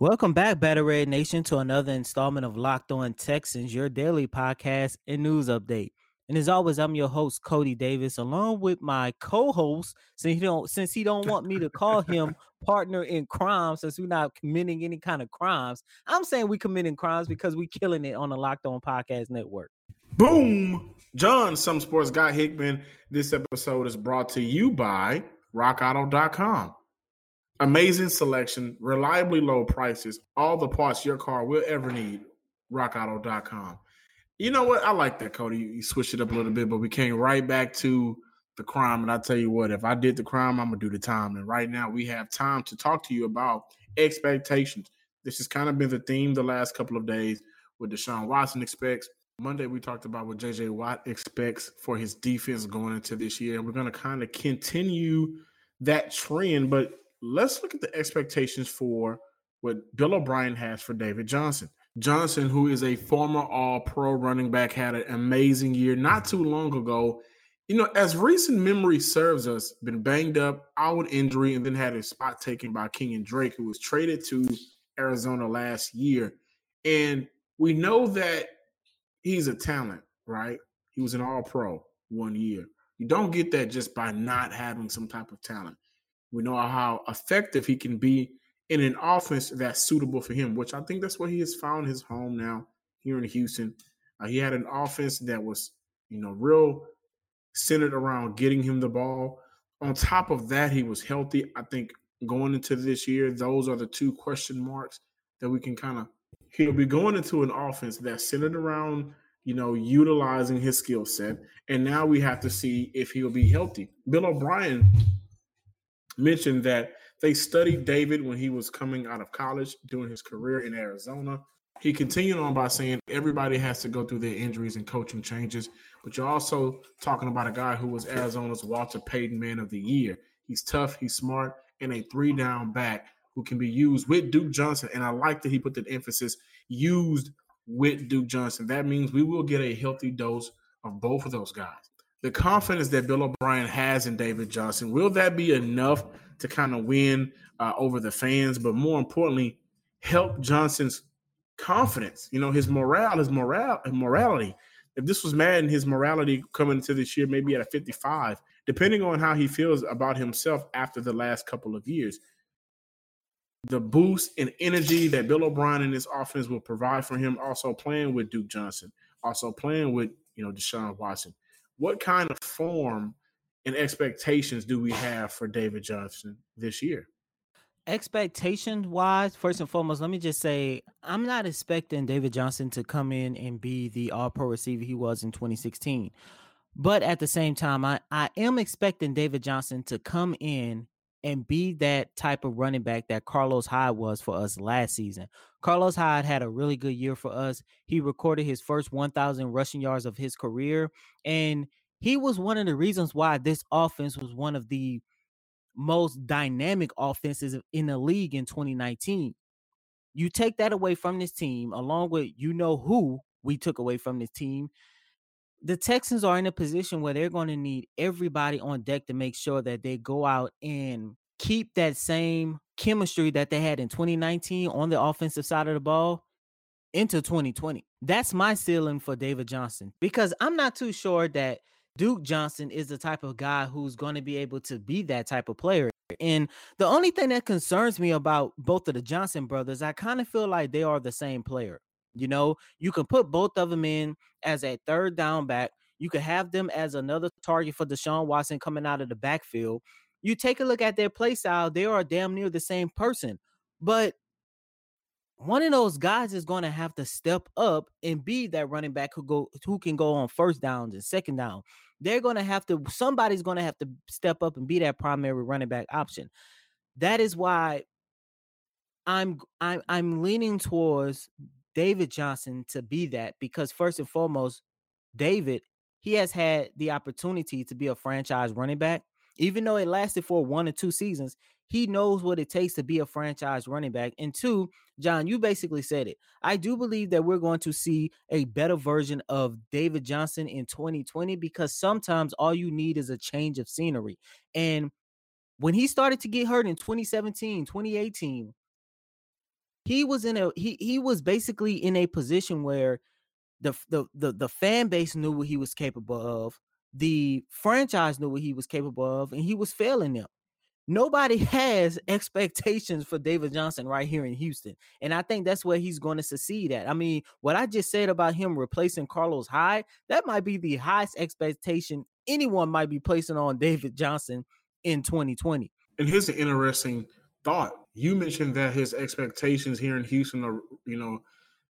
Welcome back, Battle Red Nation, to another installment of Locked On Texans, your daily podcast and news update. And as always, I'm your host, Coty Davis, along with my co-host, since he don't since he don't want me to call him partner in crime, since we're not committing any kind of crimes. I'm saying we committing crimes because we're killing it on the Locked On Podcast Network. Boom! John, some sports guy Hickman. This episode is brought to you by RockAuto.com. Amazing selection, reliably low prices, all the parts your car will ever need. RockAuto.com. You know what? I like that, Coty. You switched it up a little bit, but we came right back to the crime. And I tell you what, if I did the crime, I'm gonna do the time. And right now, we have time to talk to you about expectations. This has kind of been the theme the last couple of days. What Deshaun Watson expects. Monday, we talked about what JJ Watt expects for his defense going into this year. And we're going to kind of continue that trend, but let's look at the expectations for what Bill O'Brien has for David Johnson. Johnson, who is a former all pro running back, had an amazing year not too long ago. You know, as recent memory serves us, been banged up, out with injury, and then had his spot taken by Kenyan Drake, who was traded to Arizona last year. And we know that he's a talent, right? He was an all pro one year. You don't get that just by not having some type of talent. We know how effective he can be in an offense that's suitable for him, which I think that's where he has found his home now here in Houston. Uh, he had an offense that was, you know, real centered around getting him the ball. On top of that, he was healthy. I think going into this year, those are the two question marks that we can kind of. He'll be going into an offense that's centered around, you know, utilizing his skill set. And now we have to see if he'll be healthy. Bill O'Brien mentioned that they studied David when he was coming out of college, doing his career in Arizona. He continued on by saying everybody has to go through their injuries and coaching changes, but you're also talking about a guy who was Arizona's Walter Payton Man of the Year. He's tough, he's smart, and a three down back who can be used with Duke Johnson. And I like that he put that emphasis used with Duke Johnson. That means we will get a healthy dose of both of those guys the confidence that Bill O'Brien has in David Johnson, will that be enough to kind of win uh, over the fans? But more importantly, help Johnson's confidence, you know, his morale, his morale, his morality. If this was Madden, his morality coming into this year, maybe at a 55, depending on how he feels about himself after the last couple of years. The boost and energy that Bill O'Brien and his offense will provide for him, also playing with Duke Johnson, also playing with, you know, Deshaun Watson what kind of form and expectations do we have for David Johnson this year? Expectation wise, first and foremost, let me just say I'm not expecting David Johnson to come in and be the all pro receiver he was in 2016. But at the same time, I, I am expecting David Johnson to come in and be that type of running back that Carlos Hyde was for us last season. Carlos Hyde had a really good year for us. He recorded his first 1,000 rushing yards of his career, and he was one of the reasons why this offense was one of the most dynamic offenses in the league in 2019. You take that away from this team, along with you know who we took away from this team. The Texans are in a position where they're going to need everybody on deck to make sure that they go out and keep that same chemistry that they had in 2019 on the offensive side of the ball into 2020. That's my ceiling for David Johnson because I'm not too sure that Duke Johnson is the type of guy who's going to be able to be that type of player. And the only thing that concerns me about both of the Johnson brothers, I kind of feel like they are the same player. You know, you can put both of them in as a third down back. You could have them as another target for Deshaun Watson coming out of the backfield. You take a look at their play style, they are damn near the same person. But one of those guys is going to have to step up and be that running back who go who can go on first downs and second down. They're going to have to somebody's going to have to step up and be that primary running back option. That is why I'm I'm I'm leaning towards David Johnson to be that because first and foremost, David he has had the opportunity to be a franchise running back, even though it lasted for one or two seasons. He knows what it takes to be a franchise running back. And two, John, you basically said it. I do believe that we're going to see a better version of David Johnson in 2020 because sometimes all you need is a change of scenery. And when he started to get hurt in 2017, 2018, he was in a he he was basically in a position where the the the, the fan base knew what he was capable of, the franchise knew what he was capable of, and he was failing them nobody has expectations for David Johnson right here in Houston. And I think that's where he's going to succeed at. I mean, what I just said about him replacing Carlos Hyde, that might be the highest expectation anyone might be placing on David Johnson in 2020. And here's an interesting thought. You mentioned that his expectations here in Houston are, you know,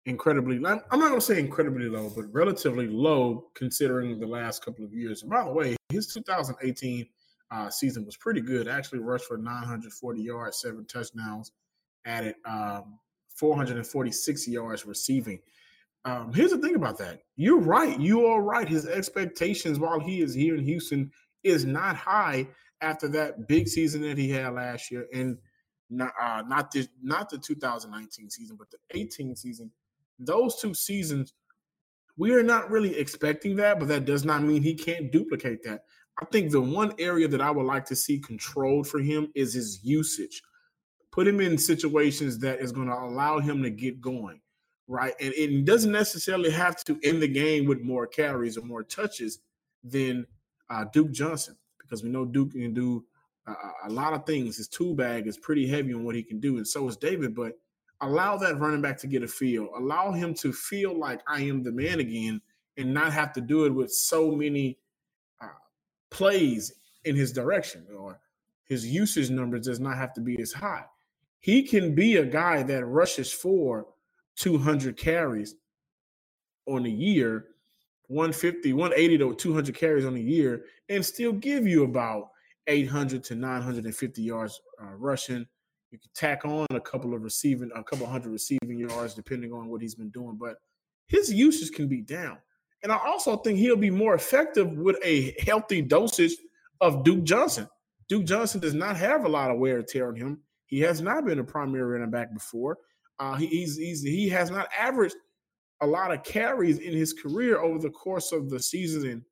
incredibly I'm not going to say incredibly low, but relatively low considering the last couple of years. And by the way, his 2018 uh, season was pretty good. Actually, rushed for 940 yards, seven touchdowns, added um, 446 yards receiving. Um, here's the thing about that. You're right. You are right. His expectations while he is here in Houston is not high after that big season that he had last year, and not uh, not this not the 2019 season, but the 18 season. Those two seasons, we are not really expecting that, but that does not mean he can't duplicate that. I think the one area that I would like to see controlled for him is his usage. Put him in situations that is going to allow him to get going, right? And it doesn't necessarily have to end the game with more carries or more touches than uh, Duke Johnson, because we know Duke can do uh, a lot of things. His tool bag is pretty heavy on what he can do, and so is David. But allow that running back to get a feel. Allow him to feel like I am the man again, and not have to do it with so many plays in his direction or his usage numbers does not have to be as high. He can be a guy that rushes for 200 carries on a year, 150, 180 to 200 carries on a year, and still give you about 800 to 950 yards uh, rushing. You can tack on a couple of receiving, a couple hundred receiving yards, depending on what he's been doing. But his usage can be down. And I also think he'll be more effective with a healthy dosage of Duke Johnson. Duke Johnson does not have a lot of wear and tear on him. He has not been a primary running back before. Uh, he, he's, he's he has not averaged a lot of carries in his career over the course of the seasons in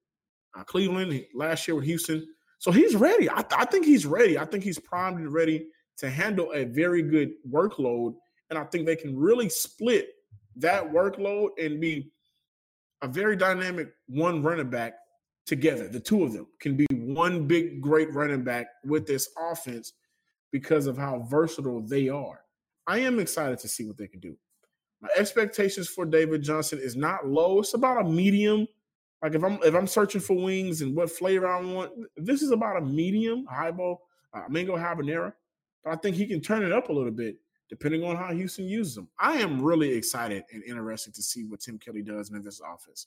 uh, Cleveland last year with Houston. So he's ready. I, I think he's ready. I think he's primed and ready to handle a very good workload. And I think they can really split that workload and be a very dynamic one running back together. The two of them can be one big, great running back with this offense because of how versatile they are. I am excited to see what they can do. My expectations for David Johnson is not low. It's about a medium. Like if I'm if I'm searching for wings and what flavor I want, this is about a medium, high bowl, uh, mango habanero. But I think he can turn it up a little bit depending on how Houston uses them. I am really excited and interested to see what Tim Kelly does in this office.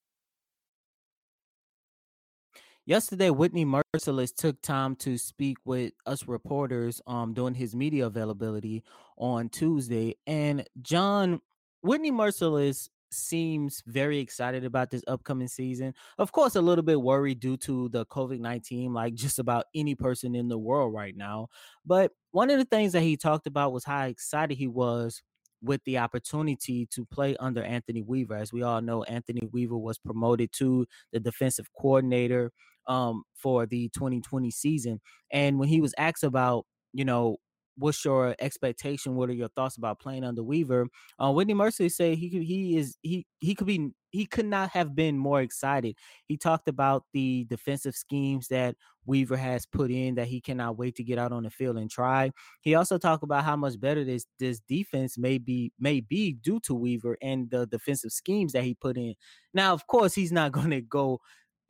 Yesterday, Whitney Mercilus took time to speak with us reporters um during his media availability on Tuesday. And John Whitney Mercilus seems very excited about this upcoming season. Of course, a little bit worried due to the COVID 19, like just about any person in the world right now. But one of the things that he talked about was how excited he was with the opportunity to play under Anthony Weaver. As we all know, Anthony Weaver was promoted to the defensive coordinator um, for the 2020 season. And when he was asked about, you know, what's your expectation? What are your thoughts about playing under Weaver? Uh, Whitney Mercer said he could, he is he he could be he could not have been more excited. He talked about the defensive schemes that Weaver has put in that he cannot wait to get out on the field and try. He also talked about how much better this this defense may be may be due to Weaver and the defensive schemes that he put in. Now, of course, he's not going to go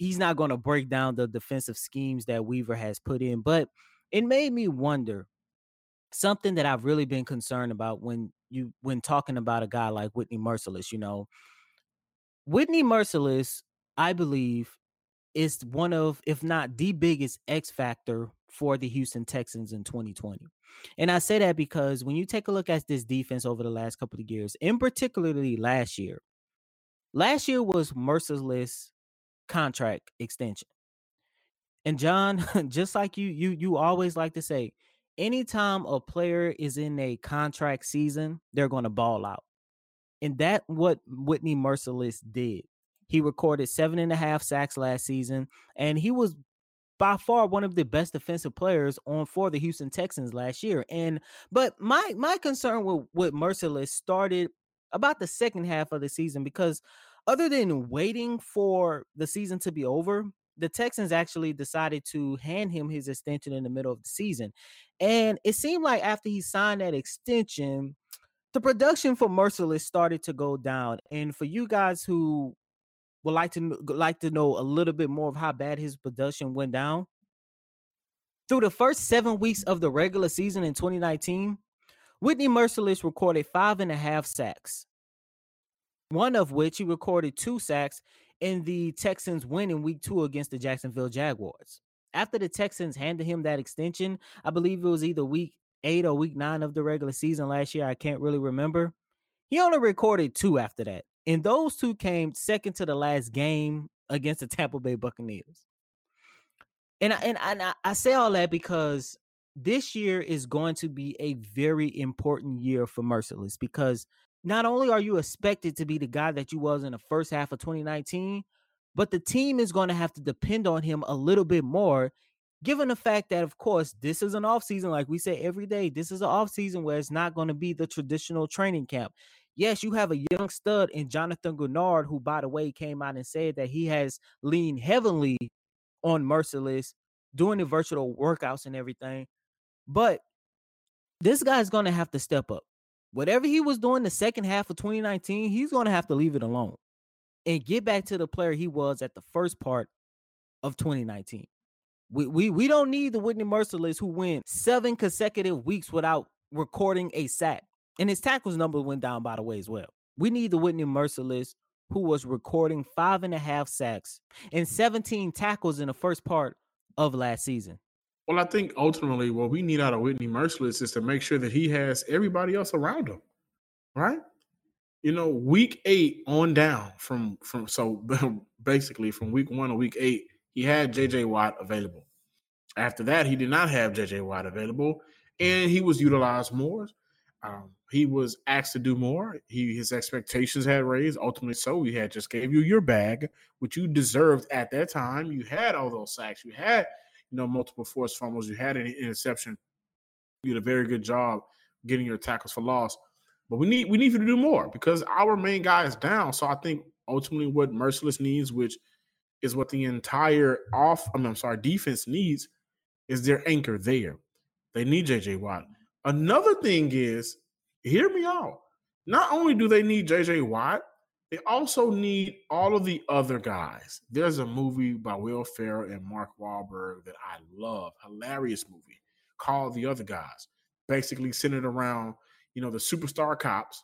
he's not going to break down the defensive schemes that Weaver has put in, but it made me wonder something that I've really been concerned about when you when talking about a guy like Whitney Mercilus, you know. Whitney Mercilus, I believe, is one of, if not the biggest X factor for the Houston Texans in 2020. And I say that because when you take a look at this defense over the last couple of years, in particularly last year, last year was Mercilus contract extension. And John, just like you, you you always like to say, anytime a player is in a contract season, they're going to ball out. And that what Whitney Mercilus did. He recorded seven and a half sacks last season, and he was by far one of the best defensive players on for the Houston Texans last year. And but my my concern with with Mercilus started about the second half of the season because other than waiting for the season to be over, the Texans actually decided to hand him his extension in the middle of the season. And it seemed like after he signed that extension, the production for Mercilus started to go down. And for you guys who would like to like to know a little bit more of how bad his production went down, through the first seven weeks of the regular season in 2019, Whitney Mercilus recorded five and a half sacks, one of which he recorded two sacks in the Texans win in week two against the Jacksonville Jaguars. After the Texans handed him that extension, I believe it was either week eight or week nine of the regular season last year. I can't really remember. He only recorded two after that. And those two came second to the last game against the Tampa Bay Buccaneers. And I, and I, and I say all that because this year is going to be a very important year for Mercilus because not only are you expected to be the guy that you was in the first half of 2019, but the team is going to have to depend on him a little bit more, given the fact that, of course, this is an off season, like we say every day. This is an off season where it's not going to be the traditional training camp. Yes, you have a young stud in Jonathan Greenard, who, by the way, came out and said that he has leaned heavily on Mercilus, doing the virtual workouts and everything. But this guy's going to have to step up whatever he was doing the second half of 2019, he's going to have to leave it alone and get back to the player he was at the first part of 2019. We we we don't need the Whitney Mercilus who went seven consecutive weeks without recording a sack. And his tackles number went down by the way as well. We need the Whitney Mercilus who was recording five and a half sacks and 17 tackles in the first part of last season. Well, I think ultimately what we need out of Whitney Mercilus is to make sure that he has everybody else around him, right? You know, week eight on down from from so basically from week one to week eight, he had JJ Watt available. After that, he did not have JJ Watt available, and he was utilized more. Um, he was asked to do more. He his expectations had raised. Ultimately, so he had just gave you your bag, which you deserved at that time. You had all those sacks. You had you know, multiple forced fumbles. You had an interception. You did a very good job getting your tackles for loss. But we need we need you to do more because our main guy is down. So I think ultimately what Mercilus needs, which is what the entire off, I mean, I'm sorry, defense needs, is their anchor there. They need JJ Watt. Another thing is, hear me out. Not only do they need JJ Watt, they also need all of the other guys. There's a movie by Will Ferrell and Mark Wahlberg that I love, hilarious movie called The Other Guys. Basically centered around, you know, the superstar cops,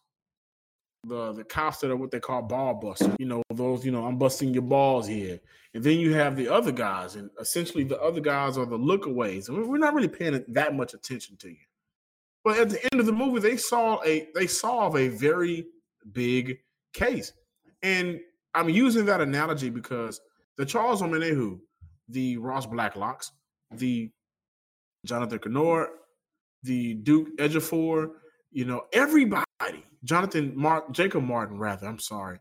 the the cops that are what they call ball busters. You know, those, you know, I'm busting your balls here. And then you have the other guys, and essentially the other guys are the lookaways. And we're not really paying that much attention to you. But at the end of the movie, they saw a they solve a very big case. And I'm using that analogy because the Charles Omenihu, the Ross Blacklocks, the Jonathan Greenard, the Duke Ejiofor, you know, everybody, Jonathan Mark Jacob Martin, rather, I'm sorry.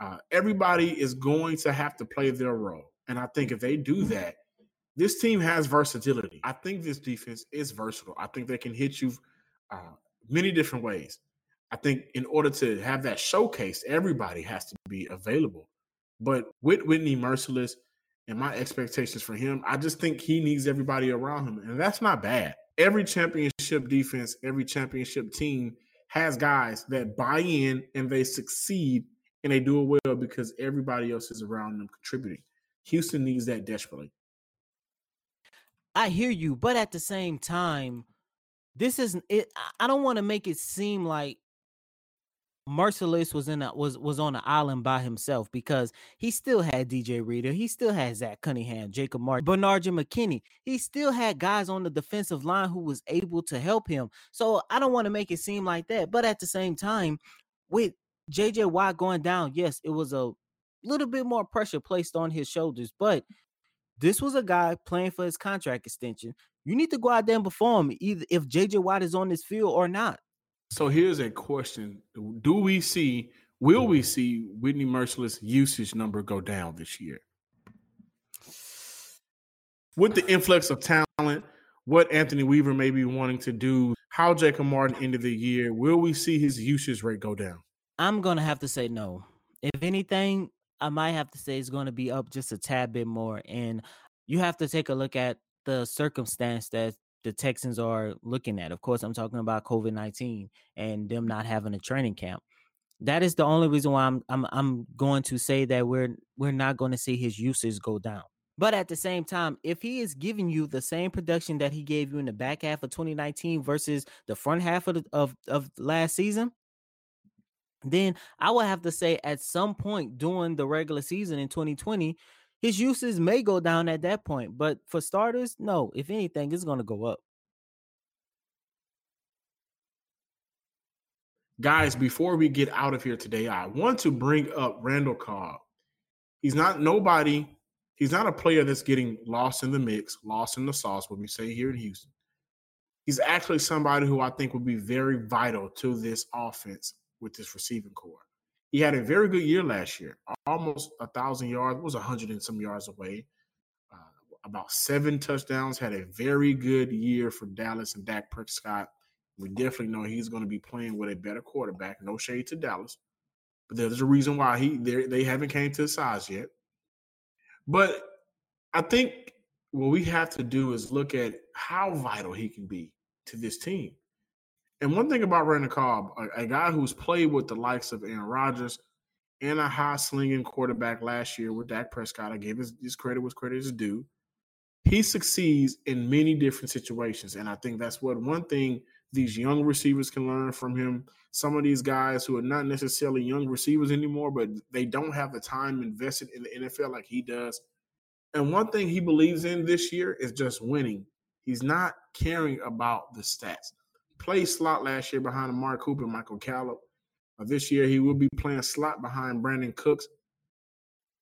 Uh, everybody is going to have to play their role. And I think if they do that, this team has versatility. I think this defense is versatile. I think they can hit you uh, many different ways. I think in order to have that showcase, everybody has to be available. But with Whitney Mercilus and my expectations for him, I just think he needs everybody around him. And that's not bad. Every championship defense, every championship team has guys that buy in and they succeed and they do it well because everybody else is around them contributing. Houston needs that desperately. I hear you, but at the same time, this isn't it. I don't want to make it seem like Mercilus was in a, was was on an island by himself because he still had DJ Reader, he still had Zach Cunningham, Jacob Martin, Bernard McKinney. He still had guys on the defensive line who was able to help him. So I don't want to make it seem like that, but at the same time, with JJ Watt going down, yes, it was a little bit more pressure placed on his shoulders, but this was a guy playing for his contract extension. You need to go out there and perform, either if JJ Watt is on this field or not. So here's a question: Do we see? Will we see Whitney Mercilus usage number go down this year? With the influx of talent, what Anthony Weaver may be wanting to do, how Jacob Martin ended the year, will we see his usage rate go down? I'm gonna have to say no. If anything, I might have to say it's gonna be up just a tad bit more. And you have to take a look at the circumstance that the Texans are looking at. Of course, I'm talking about COVID 19 and them not having a training camp. That is the only reason why I'm I'm I'm going to say that we're we're not going to see his usage go down. But at the same time, if he is giving you the same production that he gave you in the back half of 2019 versus the front half of the, of, of last season, then I will have to say at some point during the regular season in 2020, his uses may go down at that point. But for starters, no. If anything, it's going to go up. Guys, before we get out of here today, I want to bring up Randall Cobb. He's not nobody. He's not a player that's getting lost in the mix, lost in the sauce, what we say here in Houston. He's actually somebody who I think would be very vital to this offense with this receiving corps. He had a very good year last year, almost a thousand yards, was a hundred and some yards away. Uh, about seven touchdowns. Had a very good year for Dallas and Dak Prescott. We definitely know he's going to be playing with a better quarterback. No shade to Dallas, but there's a reason why he they haven't came to the size yet. But I think what we have to do is look at how vital he can be to this team. And one thing about Randall Cobb, a, a, guy who's played with the likes of Aaron Rodgers and a high slinging quarterback last year with Dak Prescott, I gave his, his credit was credit is due. He succeeds in many different situations. And I think that's what one thing these young receivers can learn from him. Some of these guys who are not necessarily young receivers anymore, but they don't have the time invested in the NFL like he does. And one thing he believes in this year is just winning. He's not caring about the stats played slot last year behind Amari Cooper and Michael Gallup. Uh, this year, he will be playing slot behind Brandin Cooks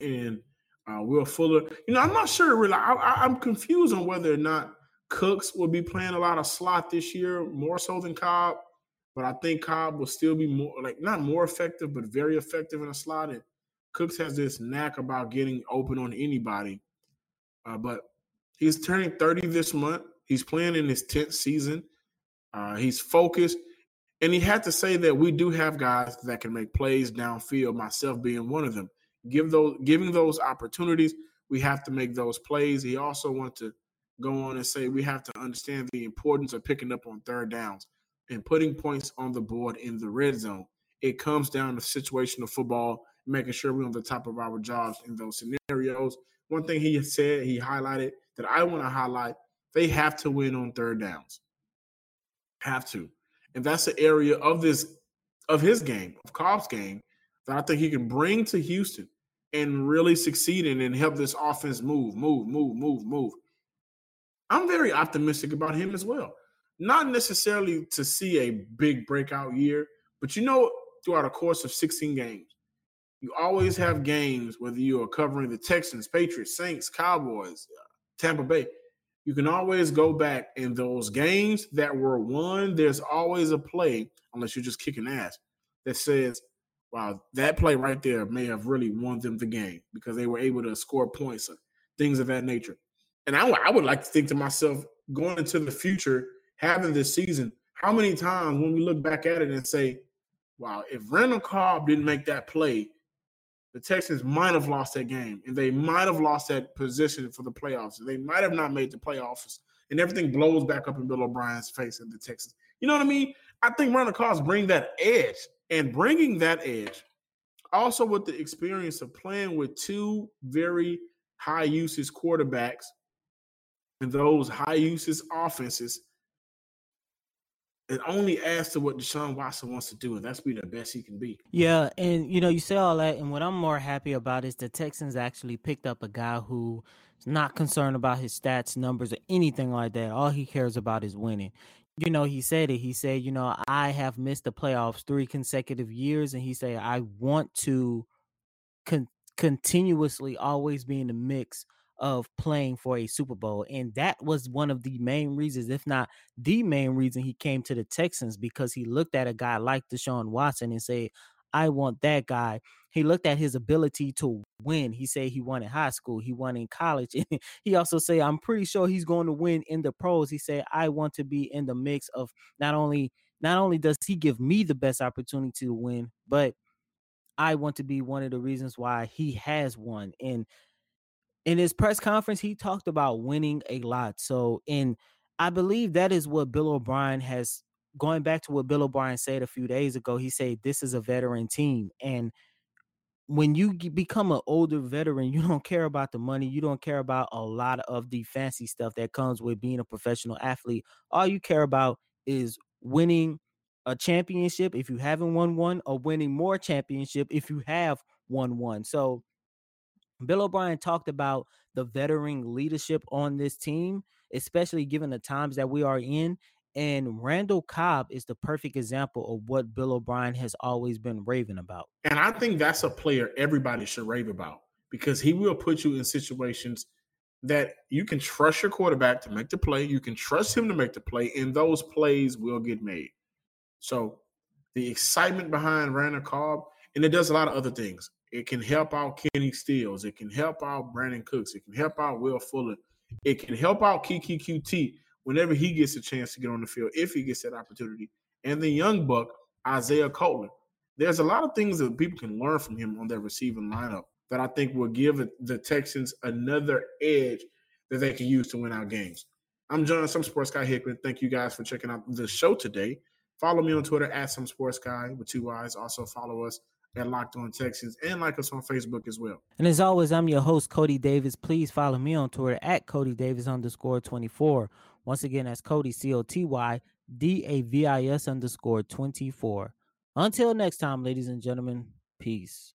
and uh, Will Fuller. You know, I'm not sure really. I, am confused on whether or not Cooks will be playing a lot of slot this year, more so than Cobb. But I think Cobb will still be more like not more effective, but very effective in a slot. And Cooks has this knack about getting open on anybody. Uh, but He's turning 30 this month. He's playing in his 10th season. Uh, he's focused. And he had to say that we do have guys that can make plays downfield, myself being one of them. Give those giving those opportunities, we have to make those plays. He also wanted to go on and say we have to understand the importance of picking up on third downs and putting points on the board in the red zone. It comes down to situational football, making sure we're on the top of our jobs in those scenarios. One thing he said, he highlighted that I want to highlight, they have to win on third downs. Have to. And that's the area of this of his game, of Cobb's game, that I think he can bring to Houston and really succeed in and help this offense move, move, move, move, move. I'm very optimistic about him as well. Not necessarily to see a big breakout year, but you know, throughout a course of 16 games, you always have games, whether you are covering the Texans, Patriots, Saints, Cowboys, uh, Tampa Bay. You can always go back in those games that were won. There's always a play, unless you're just kicking ass, that says, wow, that play right there may have really won them the game because they were able to score points, things of that nature. And I, I would like to think to myself, going into the future, having this season, how many times when we look back at it and say, wow, if Randall Cobb didn't make that play, the Texans might have lost that game and they might have lost that position for the playoffs. They might have not made the playoffs and everything blows back up in Bill O'Brien's face in the Texans. You know what I mean? I think Randall Cobb's bring that edge and bringing that edge also with the experience of playing with two very high usage quarterbacks and those high usage offenses, it only adds to what Deshaun Watson wants to do, and that's be the best he can be. Yeah, and you know, you say all that, and what I'm more happy about is the Texans actually picked up a guy who is not concerned about his stats, numbers, or anything like that. All he cares about is winning. You know, he said it. He said, you know, I have missed the playoffs three consecutive years, and he said, I want to con- continuously always be in the mix of playing for a Super Bowl. And that was one of the main reasons, if not the main reason, he came to the Texans because he looked at a guy like Deshaun Watson and said, I want that guy. He looked at his ability to win. He said he won in high school, he won in college. he also said, I'm pretty sure he's going to win in the pros. He said, I want to be in the mix of not only not only does he give me the best opportunity to win, but I want to be one of the reasons why he has won. And in his press conference, he talked about winning a lot. So, in I believe that is what Bill O'Brien has going back to what Bill O'Brien said a few days ago. He said this is a veteran team, and when you become an older veteran, you don't care about the money. You don't care about a lot of the fancy stuff that comes with being a professional athlete. All you care about is winning a championship if you haven't won one, or winning more championship if you have won one. So Bill O'Brien talked about the veteran leadership on this team, especially given the times that we are in. And Randall Cobb is the perfect example of what Bill O'Brien has always been raving about. And I think that's a player everybody should rave about because he will put you in situations that you can trust your quarterback to make the play. You can trust him to make the play, and those plays will get made. So the excitement behind Randall Cobb, and it does a lot of other things. It can help out Kenny Stills. It can help out Brandin Cooks. It can help out Will Fuller. It can help out Keke Coutee whenever he gets a chance to get on the field, if he gets that opportunity. And the young buck, Isaiah Coulter. There's a lot of things that people can learn from him on their receiving lineup that I think will give the Texans another edge that they can use to win out games. I'm John, some sports guy Hickman. Thank you guys for checking out the show today. Follow me on Twitter at some sports guy with two eyes. Also follow us at Locked On Texans and like us on Facebook as well. And as always, I'm your host, Coty Davis. Please follow me on Twitter at Coty Davis underscore 24. Once again, that's Coty, C O T Y D A V I S underscore 24. Until next time, ladies and gentlemen, peace.